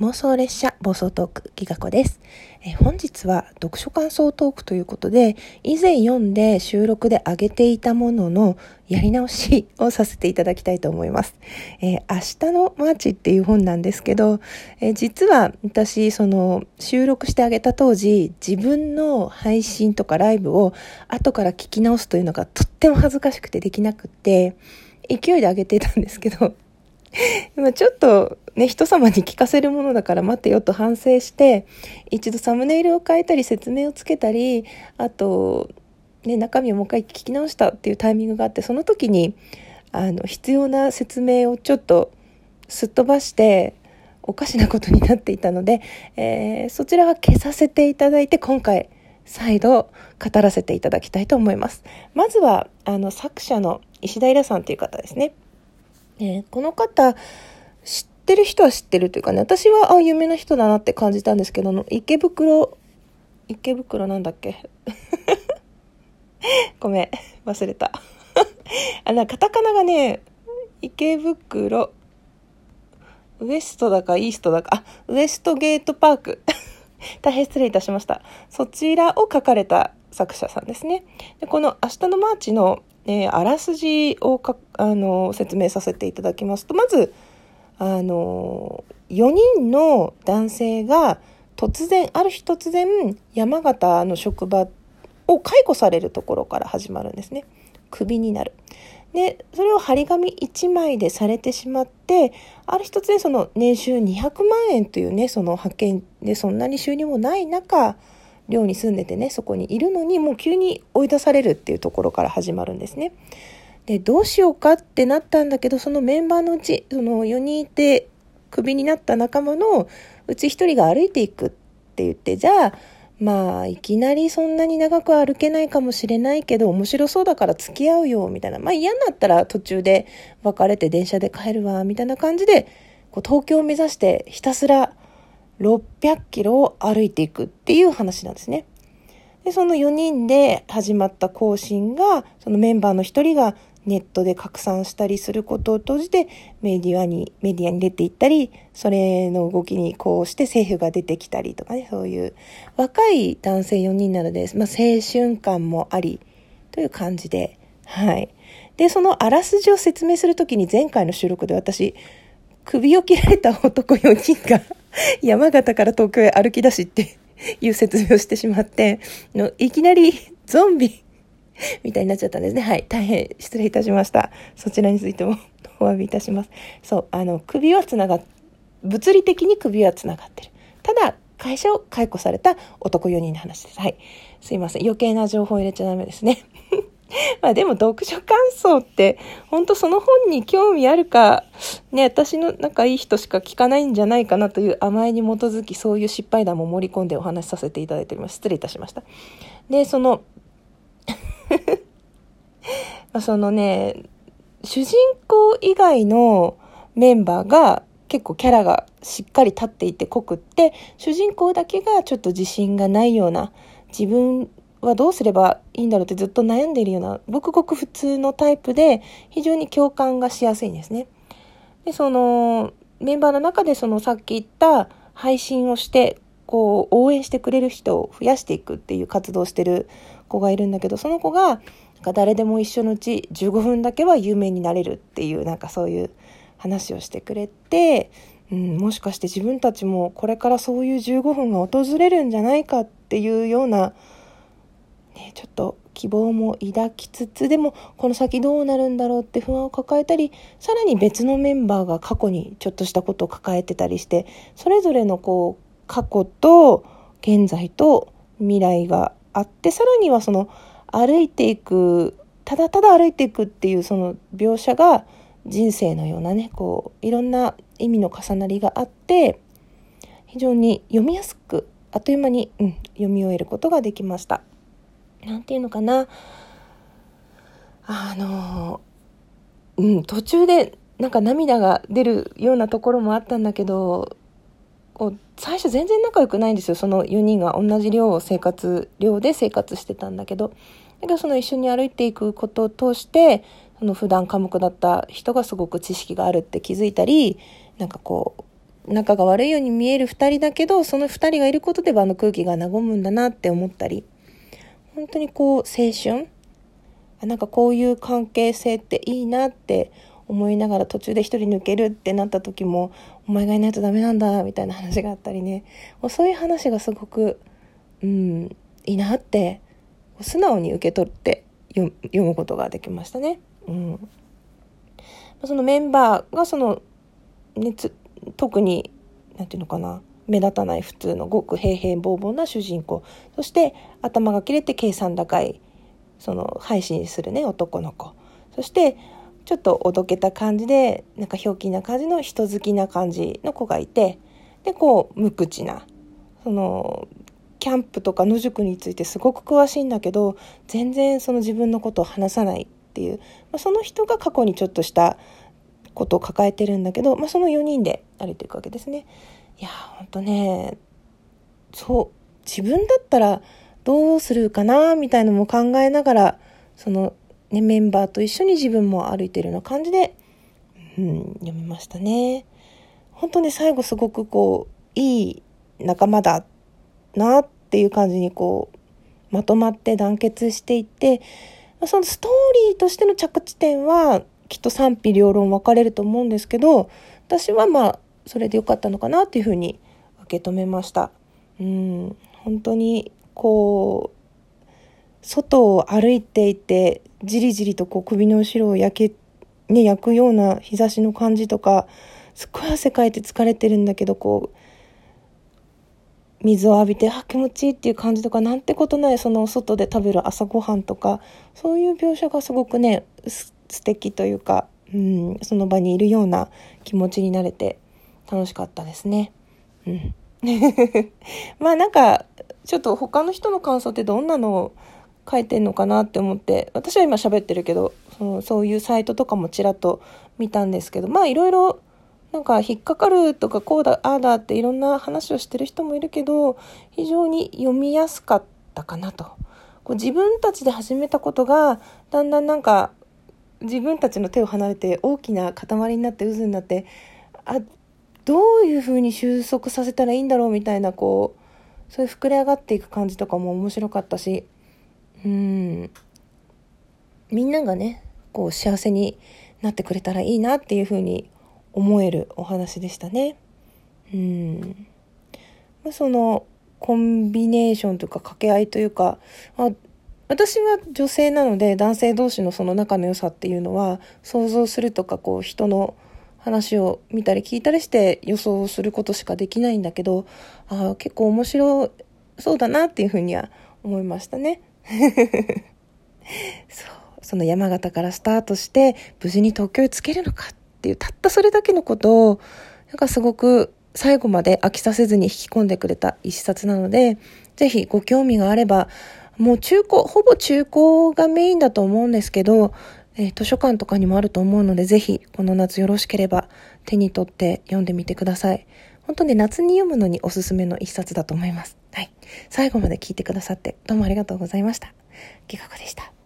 妄想列車暴走トークギガ子です、え本日は読書感想トークということで以前読んで収録で上げていたもののやり直しをさせていただきたいと思います、えー、明日のマーチっていう本なんですけど、えー、実は私その収録してあげた当時自分の配信とかライブを後から聞き直すというのがとっても恥ずかしくてできなくって勢いで上げてたんですけど今ちょっとね、人様に聞かせるものだから待ってよと反省して、一度サムネイルを変えたり説明をつけたり、あと、ね、中身をもう一回聞き直したっていうタイミングがあって、その時に、あの、必要な説明をちょっとすっ飛ばして、おかしなことになっていたので、えー、そちらは消させていただいて、今回、再度語らせていただきたいと思います。まずは、あの、作者の石平さんという方ですね。え、この方、知ってる人は知ってるというかね、私は、あ、有名な人だなって感じたんですけど、の、池袋、池袋なんだっけ？ごめん、忘れた。あの、カタカナがね、池袋、ウエストだかイーストだか、あ、ウエストゲートパーク。大変失礼いたしました。そちらを書かれた作者さんですね。でこの明日のマーチの、えー、あらすじをかあの説明させていただきますと、まず、あの、4人の男性が突然、ある日突然、山形の職場を解雇されるところから始まるんですね。クビになる。で、それを張り紙1枚でされてしまって、ある日突然その年収200万円というね、その派遣でそんなに収入もない中、寮に住んでてね、そこにいるのにもう急に追い出されるっていうところから始まるんですね。で、どうしようかってなったんだけど、そのメンバーのうち、その4人いてクビになった仲間のうち1人が歩いていくって言って、じゃあ、まあ、いきなりそんなに長く歩けないかもしれないけど、面白そうだから付き合うよ、みたいな。まあ嫌になったら途中で別れて電車で帰るわ、みたいな感じで、こう東京を目指してひたすら600キロを歩いていくっていう話なんですね。で、その4人で始まった更新が、そのメンバーの1人がネットで拡散したりすることを閉じてメディアに、メディアに出ていったり、それの動きにこうして政府が出てきたりとかね、そういう若い男性4人なので、まあ青春感もありという感じで、はい。で、そのあらすじを説明するときに前回の収録で私、首を切られた男4人が 山形から東京へ歩き出しって いう説明をしてしまって、のいきなり ゾンビみたいになっちゃったんですね。はい。大変失礼いたしました。そちらについてもお詫びいたします。そう、あの、首はつながっ、物理的に首はつながってる。ただ、会社を解雇された男4人の話です。はい。すいません。余計な情報入れちゃダメですね。まあでも読書感想って、本当その本に興味あるか、ね、私の仲いい人しか聞かないんじゃないかなという甘えに基づき、そういう失敗談も盛り込んでお話しさせていただいております。失礼いたしました。で、その、そのね、主人公以外のメンバーが結構キャラがしっかり立っていて濃くって、主人公だけがちょっと自信がないような、自分はどうすればいいんだろうってずっと悩んでいるような、ごくごく普通のタイプで、非常に共感がしやすいんですね。で、その、メンバーの中でそのさっき言った配信をして、こう、応援してくれる人を増やしていくっていう活動をしてる子がいるんだけど、その子が、誰でも一緒のうち15分だけは有名になれるっていう、なんかそういう話をしてくれて、うん、もしかして自分たちもこれからそういう15分が訪れるんじゃないかっていうような、ね、ちょっと希望も抱きつつでもこの先どうなるんだろうって不安を抱えたりさらに別のメンバーが過去にちょっとしたことを抱えてたりしてそれぞれのこう過去と現在と未来があってさらにはその歩いていくただただ歩いていくっていうその描写が人生のようなねこういろんな意味の重なりがあって非常に読みやすくあっという間に、うん、読み終えることができました。なんていうのかな。あのうん途中でなんか涙が出るようなところもあったんだけどこう最初全然仲良くないんですよ。その4人が同じ寮を生活寮で生活してたんだけど。だけどその一緒に歩いていくことを通してその普段寡黙だった人がすごく知識があるって気づいたりなんかこう仲が悪いように見える二人だけど、その二人がいることで場の空気が和むんだなって思ったり、本当にこう、青春？あなんかこういう関係性っていいなって思いながら途中で一人抜けるってなった時も、お前がいないとダメなんだ、みたいな話があったりね。もうそういう話がすごく、うん、いいなって、素直に受け取って読むことができましたね。うん。そのメンバーがその、ね、特に、なんていうのかな、目立たない普通のごく平平凡々な主人公。そして頭が切れて計算高い、その配信するね、男の子。そして、ちょっとおどけた感じで、なんかひょうきんな感じの人好きな感じの子がいて、で、こう、無口な、その、キャンプとか野宿についてすごく詳しいんだけど、全然その自分のことを話さないっていう、まあ、その人が過去にちょっとしたことを抱えてるんだけど、まあ、その4人で歩いていくわけですね。いや、ほんとね、そう、自分だったらどうするかな、みたいのも考えながら、その、ね、メンバーと一緒に自分も歩いてるような感じで、うん、読みましたね。本当に最後すごくこう、いい仲間だなっていう感じにこう、まとまって団結していって、そのストーリーとしての着地点はきっと賛否両論分かれると思うんですけど、私はまあ、それでよかったのかなっていうふうに受け止めました。うん、本当にこう、外を歩いていて、じりじりとこう首の後ろを焼け、ね、焼くような日差しの感じとか、すっごい汗かいて疲れてるんだけど、こう、水を浴びて、あ、気持ちいいっていう感じとか、なんてことない、その外で食べる朝ごはんとか、そういう描写がすごくね、す素敵というか、うん、その場にいるような気持ちになれて楽しかったですね。うん。まあなんか、ちょっと他の人の感想ってどんなのを書いてんのかなって思って、私は今喋ってるけど、そのそういうサイトとかもちらっと見たんですけど、まあいろいろなんか引っかかるとかこうだ、ああだっていろんな話をしてる人もいるけど、非常に読みやすかったかなと。こう自分たちで始めたことが、だんだんなんか自分たちの手を離れて大きな塊になって渦になって、あ、どういう風に収束させたらいいんだろうみたいな、こう、そういう膨れ上がっていく感じとかも面白かったし、うん、みんながね、こう幸せになってくれたらいいなっていう風に思えるお話でしたね。うん。そのコンビネーションというか掛け合いというか、まあ、私は女性なので男性同士のその仲の良さっていうのは想像するとかこう人の話を見たり聞いたりして予想することしかできないんだけど、あ、結構面白そうだなっていうふうには思いましたね。そう。その山形からスタートして無事に東京へ着けるのかっていう、たったそれだけのことを、なんかすごく最後まで飽きさせずに引き込んでくれた一冊なので、ぜひご興味があれば、もう中古、ほぼ中古がメインだと思うんですけど、えー、図書館とかにもあると思うので、ぜひこの夏よろしければ手に取って読んでみてください。本当ね夏に読むのにおすすめの一冊だと思います。はい。最後まで聞いてくださってどうもありがとうございました。企画でした。